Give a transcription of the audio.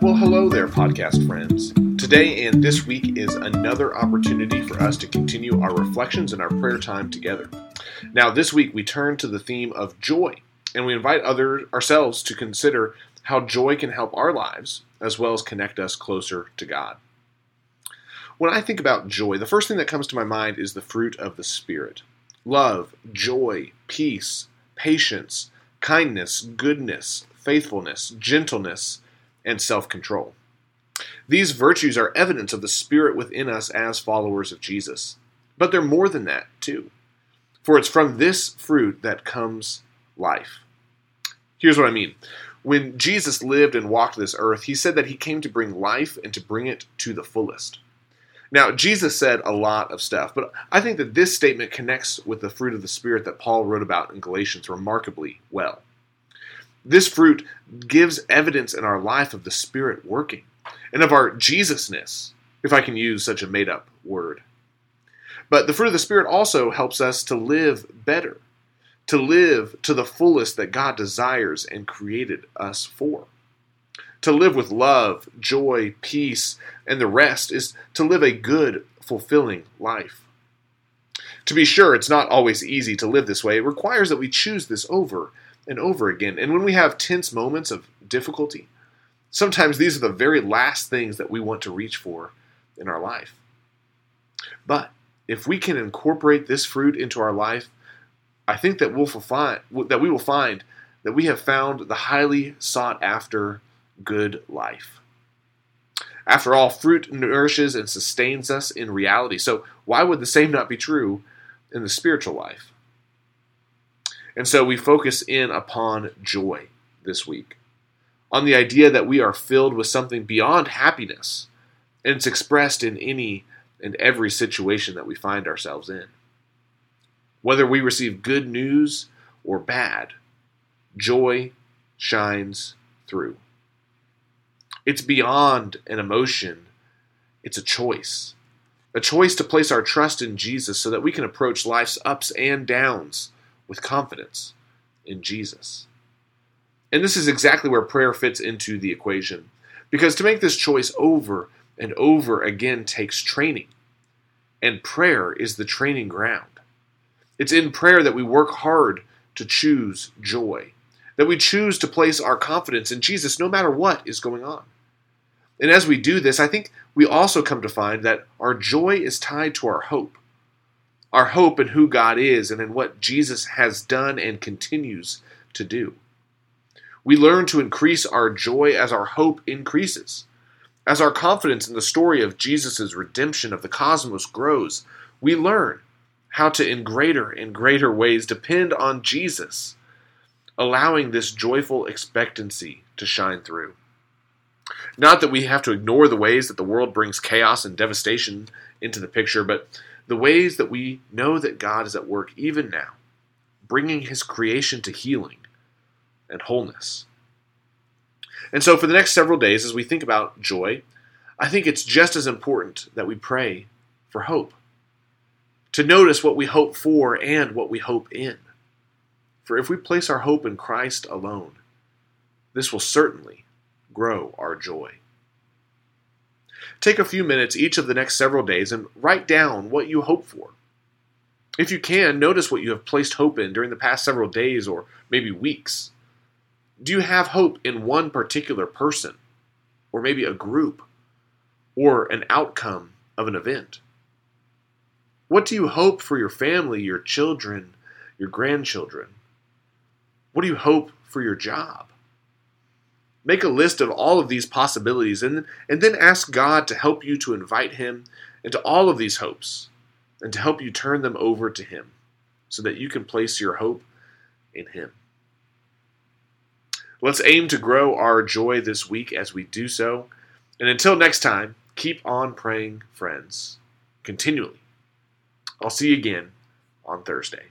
podcast friends. Today and this week is another opportunity for us to continue our reflections and our prayer time together. Now, this week we turn to the theme of joy, and we invite other ourselves to consider how joy can help our lives as well as connect us closer to God. When I think about joy, the first thing that comes to my mind is the fruit of the Spirit love, joy, peace, patience, kindness, goodness, faithfulness, gentleness, and self control. These virtues are evidence of the Spirit within us as followers of Jesus. But they're more than that, too. For it's from this fruit that comes life. Here's what I mean. When Jesus lived and walked this earth, he said that he came to bring life and to bring it to the fullest. Now, Jesus said a lot of stuff, but I think that this statement connects with the fruit of the Spirit that Paul wrote about in Galatians remarkably well. This fruit gives evidence in our life of the Spirit working and of our Jesusness, if I can use such a made up word. But the fruit of the Spirit also helps us to live better, to live to the fullest that God desires and created us for. To live with love, joy, peace, and the rest is to live a good, fulfilling life. To be sure, it's not always easy to live this way. It requires that we choose this over and over again. And when we have tense moments of difficulty, sometimes these are the very last things that we want to reach for in our life. But if we can incorporate this fruit into our life, I think that we'll find that we will find that we have found the highly sought after good life. After all, fruit nourishes and sustains us in reality. So why would the same not be true in the spiritual life? And so we focus in upon joy this week, on the idea that we are filled with something beyond happiness, and it's expressed in any and every situation that we find ourselves in. Whether we receive good news or bad, joy shines through. It's beyond an emotion, it's a choice. A choice to place our trust in Jesus so that we can approach life's ups and downs with confidence in Jesus. And this is exactly where prayer fits into the equation. Because to make this choice over and over again takes training. And prayer is the training ground. It's in prayer that we work hard to choose joy, that we choose to place our confidence in Jesus no matter what is going on. And as we do this, I think we also come to find that our joy is tied to our hope our hope in who God is and in what Jesus has done and continues to do. We learn to increase our joy as our hope increases. As our confidence in the story of Jesus' redemption of the cosmos grows, we learn how to, in greater and greater ways, depend on Jesus, allowing this joyful expectancy to shine through. Not that we have to ignore the ways that the world brings chaos and devastation into the picture, but the ways that we know that God is at work even now, bringing his creation to healing and wholeness. And so, for the next several days, as we think about joy, I think it's just as important that we pray for hope, to notice what we hope for and what we hope in. For if we place our hope in Christ alone, this will certainly grow our joy. Take a few minutes each of the next several days and write down what you hope for. If you can, notice what you have placed hope in during the past several days or maybe weeks. Do you have hope in one particular person, or maybe a group, or an outcome of an event? What do you hope for your family, your children, your grandchildren? What do you hope for your job? Make a list of all of these possibilities and, and then ask God to help you to invite Him into all of these hopes and to help you turn them over to Him so that you can place your hope in Him. Let's aim to grow our joy this week as we do so. And until next time, keep on praying, friends, continually. I'll see you again on Thursday.